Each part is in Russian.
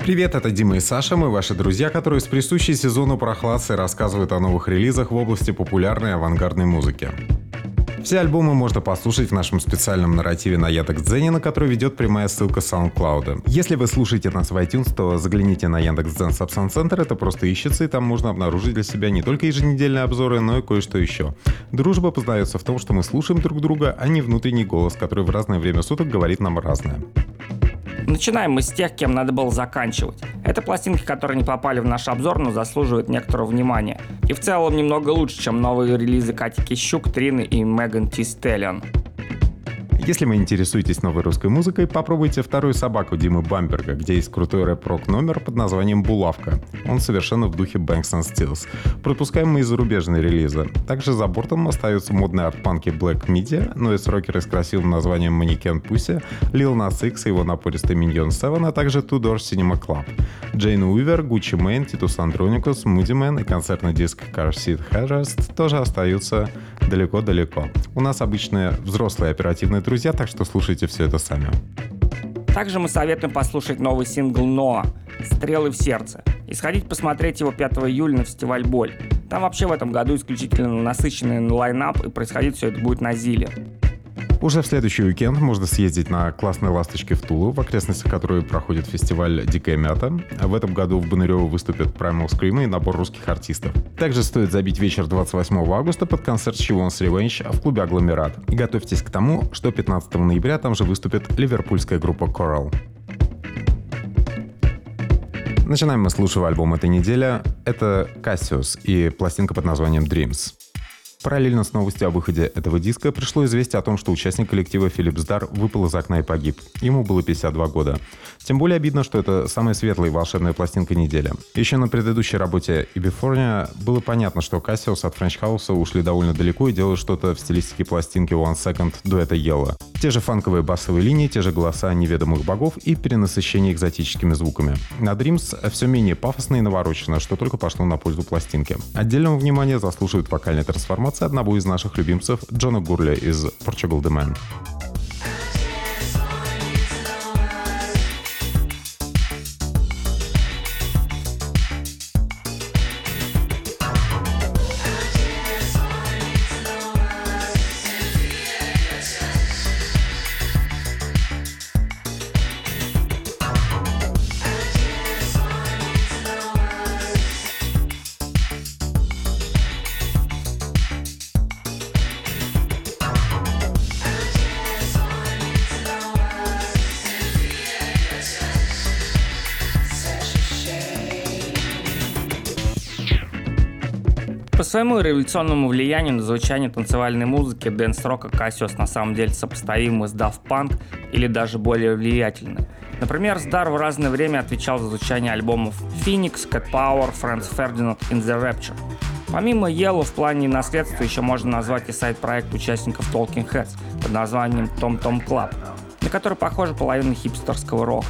Привет, это Дима и Саша, мы ваши друзья, которые с присущей сезону прохладцей рассказывают о новых релизах в области популярной авангардной музыки. Все альбомы можно послушать в нашем специальном нарративе на Яндекс.Дзене, на который ведет прямая ссылка SoundCloud. Если вы слушаете нас в iTunes, то загляните на Яндекс.Дзен Subsound Center, это просто ищется, и там можно обнаружить для себя не только еженедельные обзоры, но и кое-что еще. Дружба познается в том, что мы слушаем друг друга, а не внутренний голос, который в разное время суток говорит нам разное. Начинаем мы с тех, кем надо было заканчивать. Это пластинки, которые не попали в наш обзор, но заслуживают некоторого внимания. И в целом немного лучше, чем новые релизы Кати Кищук, Трины и Меган Ти Стеллион. Если вы интересуетесь новой русской музыкой, попробуйте вторую собаку Димы Бамберга, где есть крутой рэп-рок номер под названием «Булавка». Он совершенно в духе Banks and Stills. Пропускаем мы и зарубежные релизы. Также за бортом остаются модные арт-панки Black Media, но и рокеры с красивым названием Манекен Пуси, Lil Nas X и его напористый миньон 7, а также Two Door Cinema Club. Джейн Уивер, Gucci Mane, Titus Andronicus, Moodymann и концертный диск Car Seat Headrest тоже остаются далеко-далеко. У нас обычные взрослые оперативные друзья, так что слушайте все это сами. Также мы советуем послушать новый сингл Ноа «Стрелы в сердце» и сходить посмотреть его 5 июля на фестиваль «Боль». Там вообще в этом году исключительно насыщенный line-up, и происходить все это будет на Зиле. Уже в следующий уикенд можно съездить на классной ласточке в Тулу, в окрестностях которой проходит фестиваль «Дикая мята». В этом году в Бонарёво выступят Primal Scream и набор русских артистов. Также стоит забить вечер 28 августа под концерт Chivon's Revenge в клубе «Агломерат». И готовьтесь к тому, что 15 ноября там же выступит ливерпульская группа Coral. Начинаем мы с лучшего альбома этой недели. Это Cassius и пластинка под названием Dreams. Параллельно с новостью о выходе этого диска пришло известие о том, что участник коллектива Филипп Здар выпал из окна и погиб. Ему было 52 года. Тем более обидно, что это самая светлая и волшебная пластинка недели. Еще на предыдущей работе Ibifornia было понятно, что Кассиус от Френч Хауса ушли довольно далеко и делают что-то в стилистике пластинки One Second дуэта Yellow. Те же фанковые басовые линии, те же голоса неведомых богов и перенасыщение экзотическими звуками. На Dreams все менее пафосно и наворочено, что только пошло на пользу пластинки. Отдельного внимания заслуживает вокальная трансформация одного из наших любимцев Джона Гурля из Portugal The Man. Своему революционному влиянию на звучание танцевальной музыки дэнс-рока Кассиос на самом деле сопоставимы с Daft Punk или даже более влиятельны. Например, Сдар в разное время отвечал за звучание альбомов Phoenix, Cat Power, Franz Ferdinand in the Rapture. Помимо Yellow в плане наследства еще можно назвать и сайт-проект участников Talking Heads под названием Tom Tom Club, на который похожа половина хипстерского рока.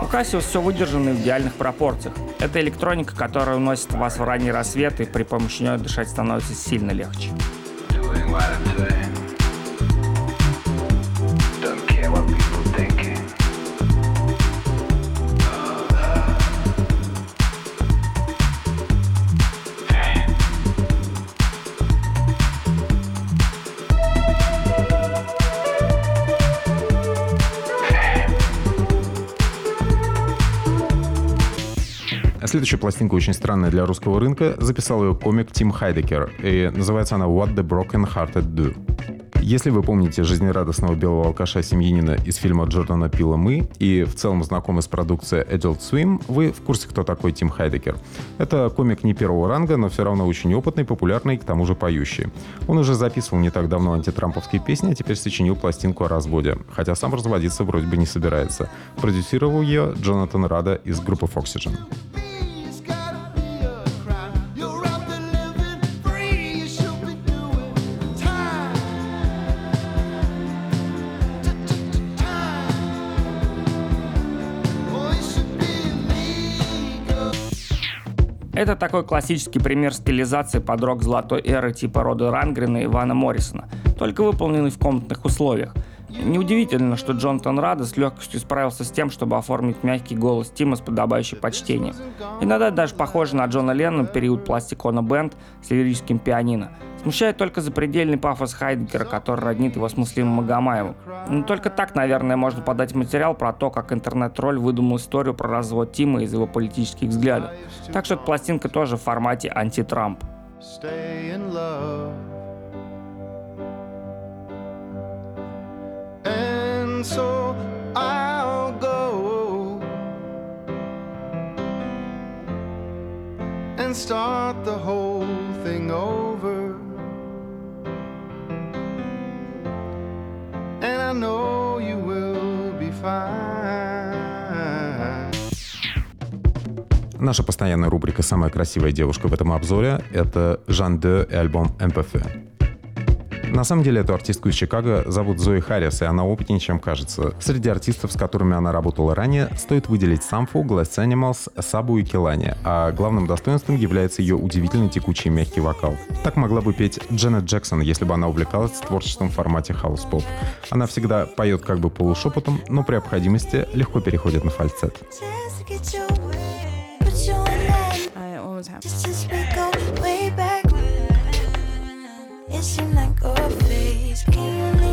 У Casio все выдержано в идеальных пропорциях. Это электроника, которая уносит вас в ранний рассвет, и при помощи нее дышать становится сильно легче. Следующая пластинка очень странная для русского рынка. Записал ее комик Тим Хайдекер. И называется она «What the Broken Hearted Do». Если вы помните жизнерадостного белого алкаша семьянина из фильма Джордана Пила «Мы» и в целом знакомы с продукцией Adult Swim, вы в курсе, кто такой Тим Хайдекер. Это комик не первого ранга, но все равно очень опытный, популярный и к тому же поющий. Он уже записывал не так давно антитрамповские песни, а теперь сочинил пластинку о разводе, хотя сам разводиться вроде бы не собирается. Продюсировал ее Джонатан Рада из группы Foxygen. Это такой классический пример стилизации под рок золотой эры типа рода Рангрена и Ивана Моррисона, только выполненный в комнатных условиях. Неудивительно, что Джонатан Рада с легкостью справился с тем, чтобы оформить мягкий голос Тима с подобающим почтением. Иногда даже похоже на Джона Леннона период пластикона бенд с лирическим пианино. Смущает только запредельный пафос Хайдекера, который роднит его с Муслимом Магомаевым. Но только так, наверное, можно подать материал про то, как интернет-тролль выдумал историю про развод Тима из его политических взглядов. Так что эта пластинка тоже в формате анти-Трамп. And start the whole thing over. Наша постоянная рубрика «Самая красивая девушка» в этом обзоре — это Жан Де и альбом «МПФ». На самом деле эту артистку из Чикаго зовут Зои Харрис, и она опытнее, чем кажется. Среди артистов, с которыми она работала ранее, стоит выделить Самфу, Glass Animals, Сабу и Келани, а главным достоинством является ее удивительный текучий мягкий вокал. Так могла бы петь Джанет Джексон, если бы она увлекалась творчеством в формате хаус-поп. Она всегда поет как бы полушепотом, но при необходимости легко переходит на фальцет. was happening. Since we go way back, it in like your face. Can you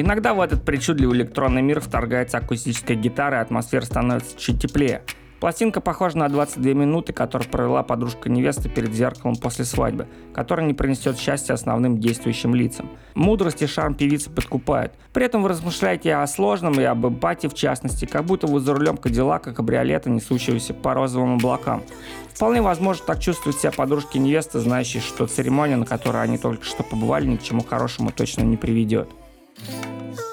иногда в этот причудливый электронный мир вторгается акустическая гитара, и атмосфера становится чуть теплее. Пластинка похожа на 22 минуты, которые провела подружка невесты перед зеркалом после свадьбы, которая не принесет счастья основным действующим лицам. Мудрость и шарм певицы подкупают. При этом вы размышляете о сложном и об эмпатии в частности, как будто вы за рулем Кадиллака кабриолета, несущегося по розовым облакам. Вполне возможно так чувствуют себя подружки невесты, знающие, что церемония, на которой они только что побывали, ни к чему хорошему точно не приведет. Oh.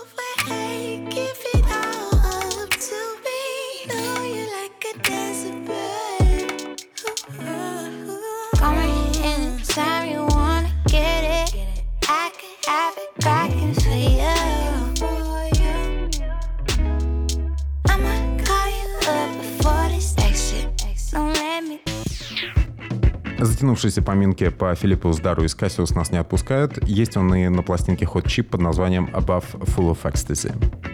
Затянувшиеся поминки по Филиппу Здару из Кассиус нас не отпускают. Есть он и на пластинке Hot Chip под названием Above Full of Ecstasy.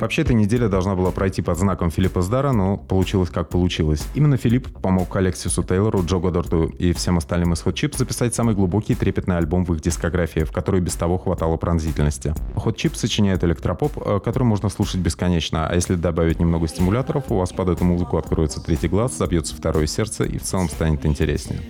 Вообще, эта неделя должна была пройти под знаком Филиппа Сдара, но получилось как получилось. Именно Филипп помог Алексису Тейлору, Джо Годдарту и всем остальным из Hot Chip записать самый глубокий и трепетный альбом в их дискографии, в которой без того хватало пронзительности. Hot Chip сочиняет электропоп, э, который можно слушать бесконечно, а если добавить немного стимуляторов, у вас под эту музыку откроется третий глаз, забьется второе сердце и в целом станет интереснее.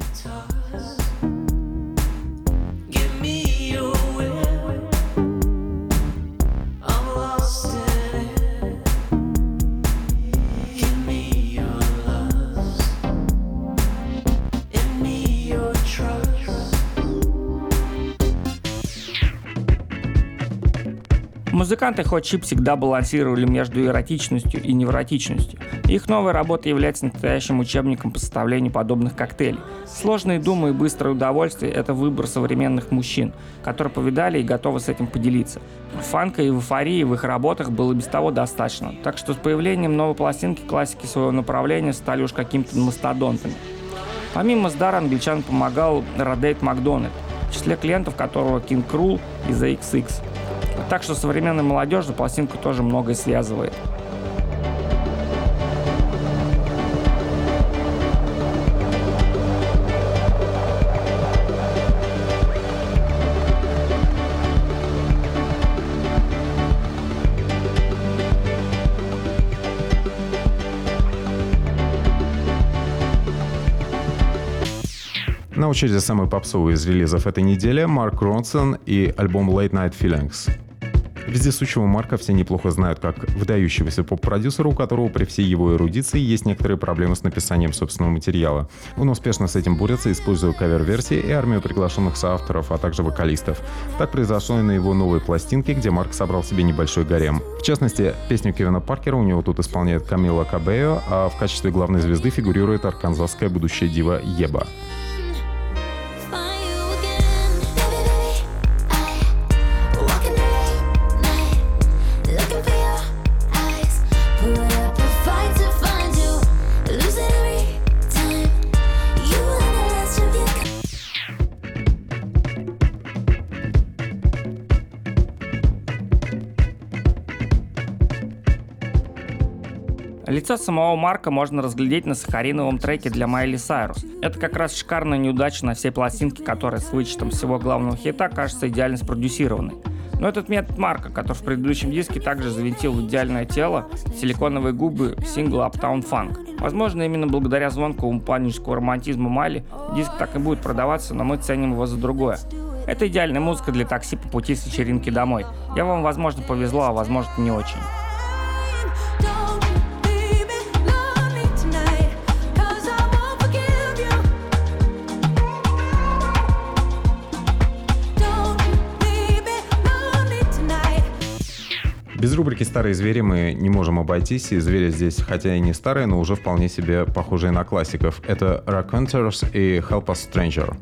Музыканты Hot Chip всегда балансировали между эротичностью и невротичностью. Их новая работа является настоящим учебником по составлению подобных коктейлей. Сложные думы и быстрое удовольствие – это выбор современных мужчин, которые повидали и готовы с этим поделиться. Фанка и эйфории в их работах было без того достаточно, так что с появлением новой пластинки классики своего направления стали уж какими-то мастодонтами. Помимо Сдара англичан помогал Родейт Макдональд, в числе клиентов которого King Крул и The XX. Так что современная молодежь за пластинку тоже многое связывает. Очереди самый попсовый из релизов этой недели Марк Ронсон и альбом Late Night Feelings. Вездесущего Марка все неплохо знают как выдающегося поп-продюсера, у которого при всей его эрудиции есть некоторые проблемы с написанием собственного материала. Он успешно с этим борется, используя кавер-версии и армию приглашенных соавторов, а также вокалистов. Так произошло и на его новой пластинке, где Марк собрал себе небольшой гарем. В частности, песню Кевина Паркера у него тут исполняет Камила Кабео, а в качестве главной звезды фигурирует арканзасская будущая дива Еба. Лицо самого Марка можно разглядеть на сахариновом треке для Майли Сайрус. Это как раз шикарная неудача на всей пластинке, которая с вычетом всего главного хита кажется идеально спродюсированной. Но этот метод Марка, который в предыдущем диске также завинтил в идеальное тело силиконовые губы сингла Uptown Funk. Возможно, именно благодаря звонкому паническому романтизму Майли диск так и будет продаваться, но мы ценим его за другое. Это идеальная музыка для такси по пути с вечеринки домой. Я вам, возможно, повезло, а возможно, не очень. Без рубрики «Старые звери» мы не можем обойтись, и звери здесь, хотя и не старые, но уже вполне себе похожие на классиков. Это Rock Hunters и Help Us Stranger.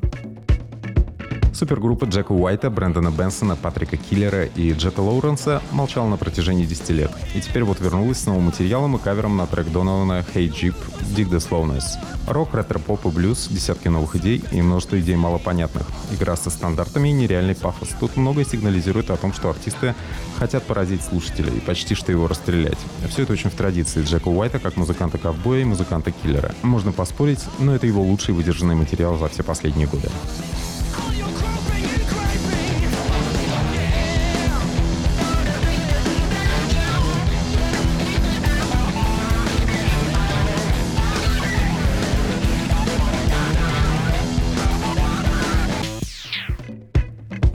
Супергруппа Джека Уайта, Брэндона Бенсона, Патрика Киллера и Джека Лоуренса молчала на протяжении 10 лет. И теперь вот вернулась с новым материалом и кавером на трек Донована «Hey Jeep, Dig the Slowness». Рок, ретро-поп и блюз, десятки новых идей и множество идей малопонятных. Игра со стандартами и нереальный пафос. Тут многое сигнализирует о том, что артисты хотят поразить слушателя и почти что его расстрелять. Все это очень в традиции Джека Уайта как музыканта-ковбоя и музыканта-киллера. Можно поспорить, но это его лучший выдержанный материал за все последние годы.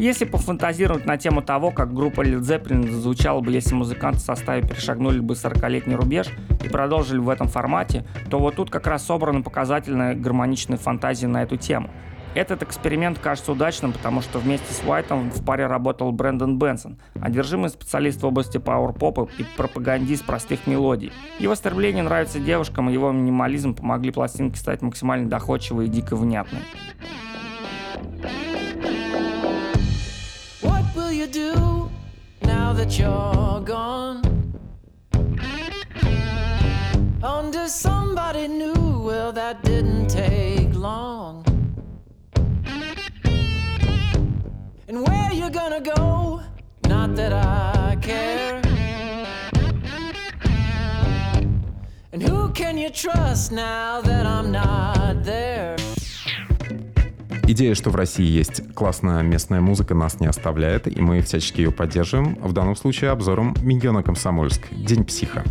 Если пофантазировать на тему того, как группа Led Zeppelin звучала бы, если музыканты в составе перешагнули бы 40-летний рубеж и продолжили в этом формате, то вот тут как раз собраны показательные гармоничные фантазии на эту тему. Этот эксперимент кажется удачным, потому что вместе с Уайтом в паре работал Брэндон Бенсон, одержимый специалист в области пауэр-попа и пропагандист простых мелодий. Его стремление нравится девушкам, и его минимализм помогли пластинке стать максимально доходчивой и дико внятной. That you're gone? Under somebody new, well, that didn't take long. And where you gonna go? Not that I care. And who can you trust now that I'm not there? Идея, что в России есть классная местная музыка, нас не оставляет, и мы всячески ее поддерживаем. В данном случае обзором «Миньона Комсомольск. День психа».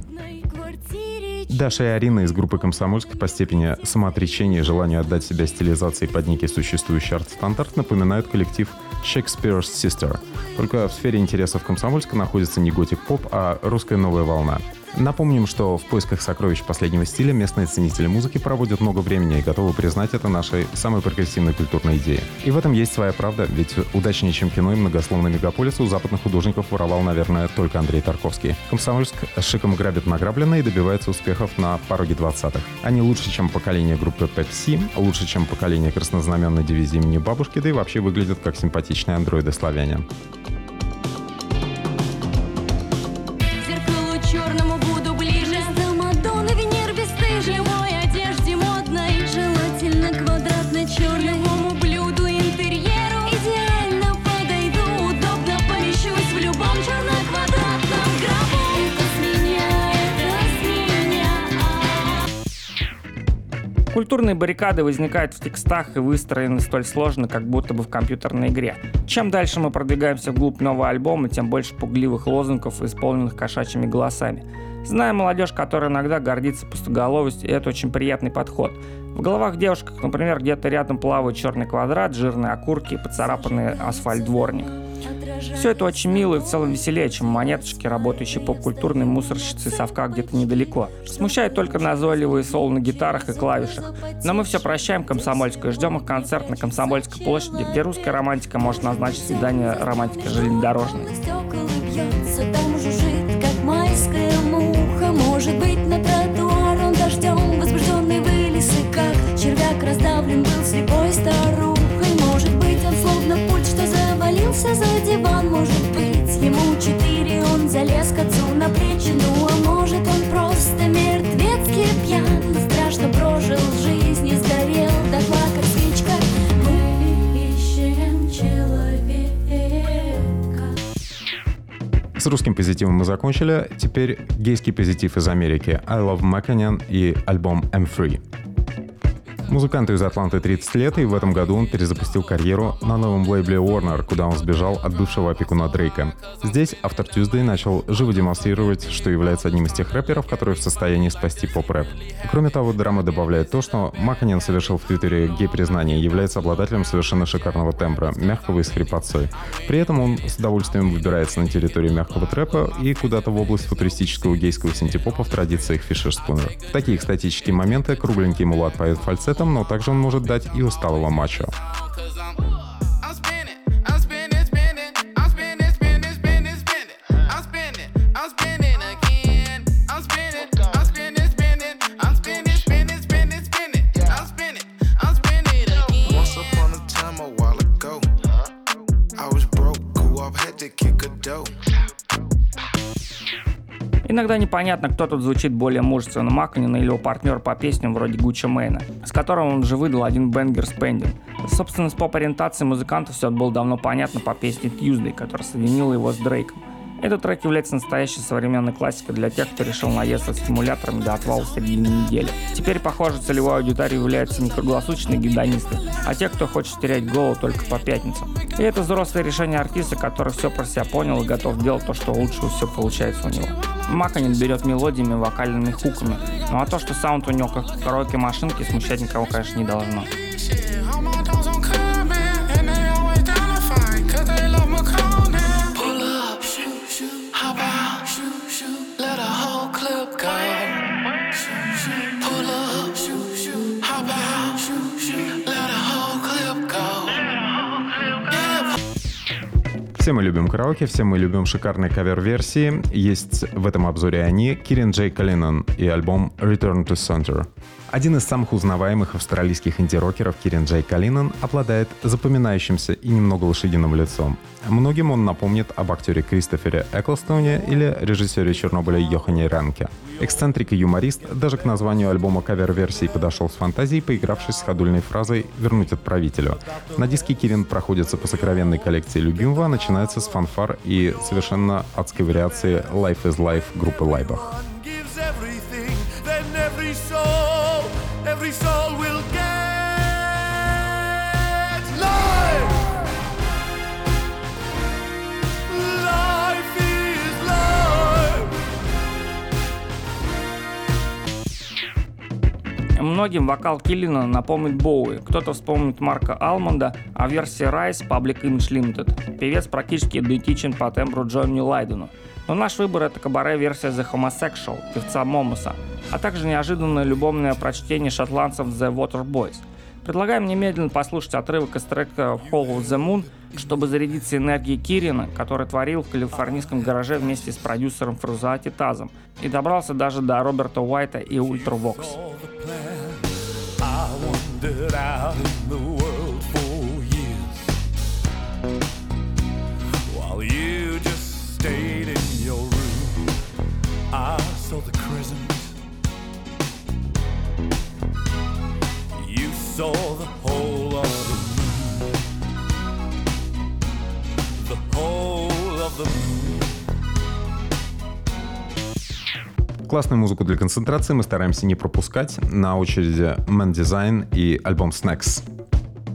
Даша и Арина из группы «Комсомольск» по степени самоотречения и желанию отдать себя стилизации под некий существующий арт-стандарт напоминают коллектив Shakespeare's Sister. Только в сфере интересов «Комсомольска» находится не готик-поп, а русская новая волна — Напомним, что в поисках сокровищ последнего стиля местные ценители музыки проводят много времени и готовы признать это нашей самой прогрессивной культурной идеей. И в этом есть своя правда, ведь удачнее, чем кино и многословный мегаполис, у западных художников воровал, наверное, только Андрей Тарковский. Комсомольск шиком грабит награбленное и добивается успехов на пороге 20-х. Они лучше, чем поколение группы Pepsi, лучше, чем поколение краснознаменной дивизии имени бабушки, да и вообще выглядят как симпатичные андроиды-славяне. Баррикады возникают в текстах и выстроены столь сложно, как будто бы в компьютерной игре. Чем дальше мы продвигаемся вглубь нового альбома, тем больше пугливых лозунгов, исполненных кошачьими голосами. Знаю молодежь, которая иногда гордится пустоголовостью, и это очень приятный подход. В головах девушек, например, где-то рядом плавает черный квадрат, жирные окурки и поцарапанный асфальт дворник. Все это очень мило и в целом веселее, чем монеточки, работающие поп-культурной мусорщицы совка где-то недалеко. Смущает только назойливые соло на гитарах и клавишах. Но мы все прощаем Комсомольскую и ждем их концерт на Комсомольской площади, где русская романтика может назначить свидание романтики железнодорожной. Может быть, на русским позитивом мы закончили, теперь гейский позитив из Америки I Love Macanian и альбом I'm Free. Музыканту из Атланты 30 лет, и в этом году он перезапустил карьеру на новом лейбле Warner, куда он сбежал от бывшего опекуна Дрейка. Здесь автор Tuesday начал живо демонстрировать, что является одним из тех рэперов, которые в состоянии спасти поп-рэп. Кроме того, драма добавляет то, что Маканин совершил в Твиттере гей-признание является обладателем совершенно шикарного тембра, мягкого и с хрипотцой. При этом он с удовольствием выбирается на территорию мягкого трэпа и куда-то в область футуристического гейского синтепопа в традициях Фишер Спунер. Такие экстатические моменты кругленький мулат поет фальцетом, этом, но также он может дать и усталого мачо. Иногда непонятно, кто тут звучит более мужественно, Макнин или его партнер по песням вроде Гуччи Мейна, с которым он же выдал один бенгер Spending. Собственно, с поп-ориентацией музыканта все было давно понятно по песне Tuesday, которая соединила его с Дрейком. Этот трек является настоящей современной классикой для тех, кто решил наесться стимуляторами до отвала в середине недели. Теперь, похоже, целевой аудиторией являются не круглосуточные гедонисты, а те, кто хочет терять голову только по пятницам. И это взрослое решение артиста, который все про себя понял и готов делать то, что лучше все получается у него. Маканин берет мелодиями, вокальными хуками. Ну а то, что саунд у него как караоке машинки, смущать никого, конечно, не должно. Все мы любим караоке, все мы любим шикарные кавер-версии. Есть в этом обзоре они, Кирин Джей Калинан и альбом Return to Center. Один из самых узнаваемых австралийских инди-рокеров Кирин Джей Калинан обладает запоминающимся и немного лошадиным лицом. Многим он напомнит об актере Кристофере Эклстоуне или режиссере Чернобыля Йохане Ранке. Эксцентрик и юморист даже к названию альбома кавер-версий подошел с фантазией, поигравшись с ходульной фразой «вернуть отправителю». На диске Кирин проходится по сокровенной коллекции любимого, начинается с фанфар и совершенно адской вариации «Life is Life» группы Лайбах. Многим вокал Киллина напомнит Боуи, кто-то вспомнит Марка Алмонда, а версия Rise Public Image Limited. Певец практически идентичен по тембру Джонни Лайдену. Но наш выбор это кабаре-версия The Homosexual, певца Момуса, а также неожиданное любовное прочтение шотландцев The Water Boys. Предлагаем немедленно послушать отрывок из трека Hall of the Moon, чтобы зарядиться энергией Кирина, который творил в калифорнийском гараже вместе с продюсером Фрузати Тазом и добрался даже до Роберта Уайта и Ультравокс. out in the world for years. While you just stayed in your room, I saw the crescent. You saw the whole of the moon. The whole of the moon. Классную музыку для концентрации мы стараемся не пропускать. На очереди Man Design и альбом Snacks.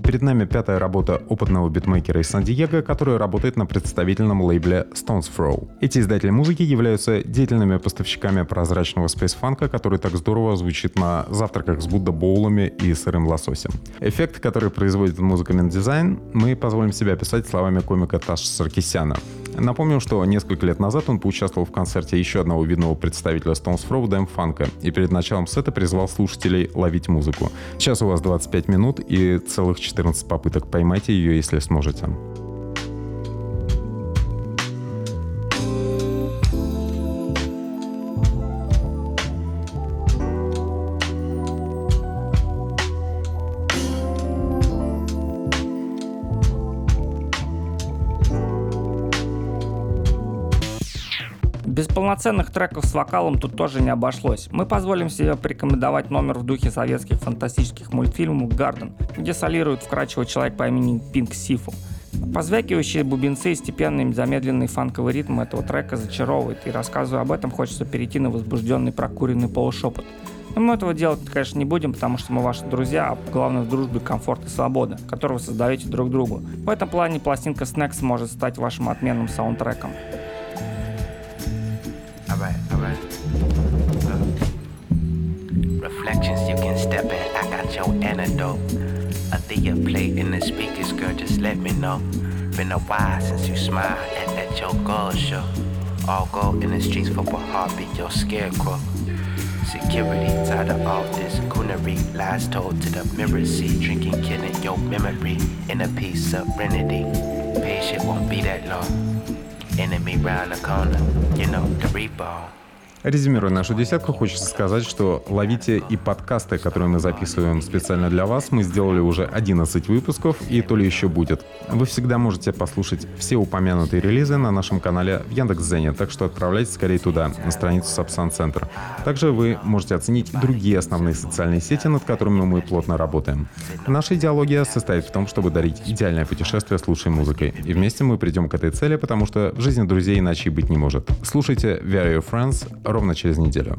Перед нами пятая работа опытного битмейкера из Сан-Диего, который работает на представительном лейбле Stones Throw. Эти издатели музыки являются деятельными поставщиками прозрачного спейсфанка, который так здорово звучит на завтраках с Будда боулами и сырым лососем. Эффект, который производит музыка Дизайн, мы позволим себе описать словами комика Таш Саркисяна. Напомним, что несколько лет назад он поучаствовал в концерте еще одного видного представителя Stones Throw, Дэм Фанка, и перед началом сета призвал слушателей ловить музыку. Сейчас у вас 25 минут и целых 14 попыток. Поймайте ее, если сможете. Полноценных треков с вокалом тут тоже не обошлось. Мы позволим себе порекомендовать номер в духе советских фантастических мультфильмов «Гарден», где солирует вкрадчивый человек по имени Пинк Сифу. Позвякивающие бубенцы и степенный замедленный фанковый ритм этого трека зачаровывает, и рассказывая об этом, хочется перейти на возбужденный прокуренный полушепот. Но мы этого делать, конечно, не будем, потому что мы ваши друзья, а главное в дружбе комфорт и свобода, которую вы создаете друг другу. В этом плане пластинка Snacks может стать вашим отменным саундтреком. Reflections you can step in, I got your antidote. You play in the speakers, girl, just let me know. Been a while since you smiled at that your gold show. All go in the streets for a heartbeat, your scarecrow. Security tired of all this coonery. Lies told to the mirror, see drinking, killing your memory in a piece of serenity. Patient won't be that long. Enemy round the corner, you know the rebound. Резюмируя нашу десятку, хочется сказать, что ловите и подкасты, которые мы записываем специально для вас. Мы сделали уже 11 выпусков, и то ли еще будет. Вы всегда можете послушать все упомянутые релизы на нашем канале в Яндекс.Зене, так что отправляйтесь скорее туда, на страницу Сапсан Центр. Также вы можете оценить другие основные социальные сети, над которыми мы плотно работаем. Наша идеология состоит в том, чтобы дарить идеальное путешествие с лучшей музыкой. И вместе мы придем к этой цели, потому что в жизни друзей иначе быть не может. Слушайте Very Friends ровно через неделю.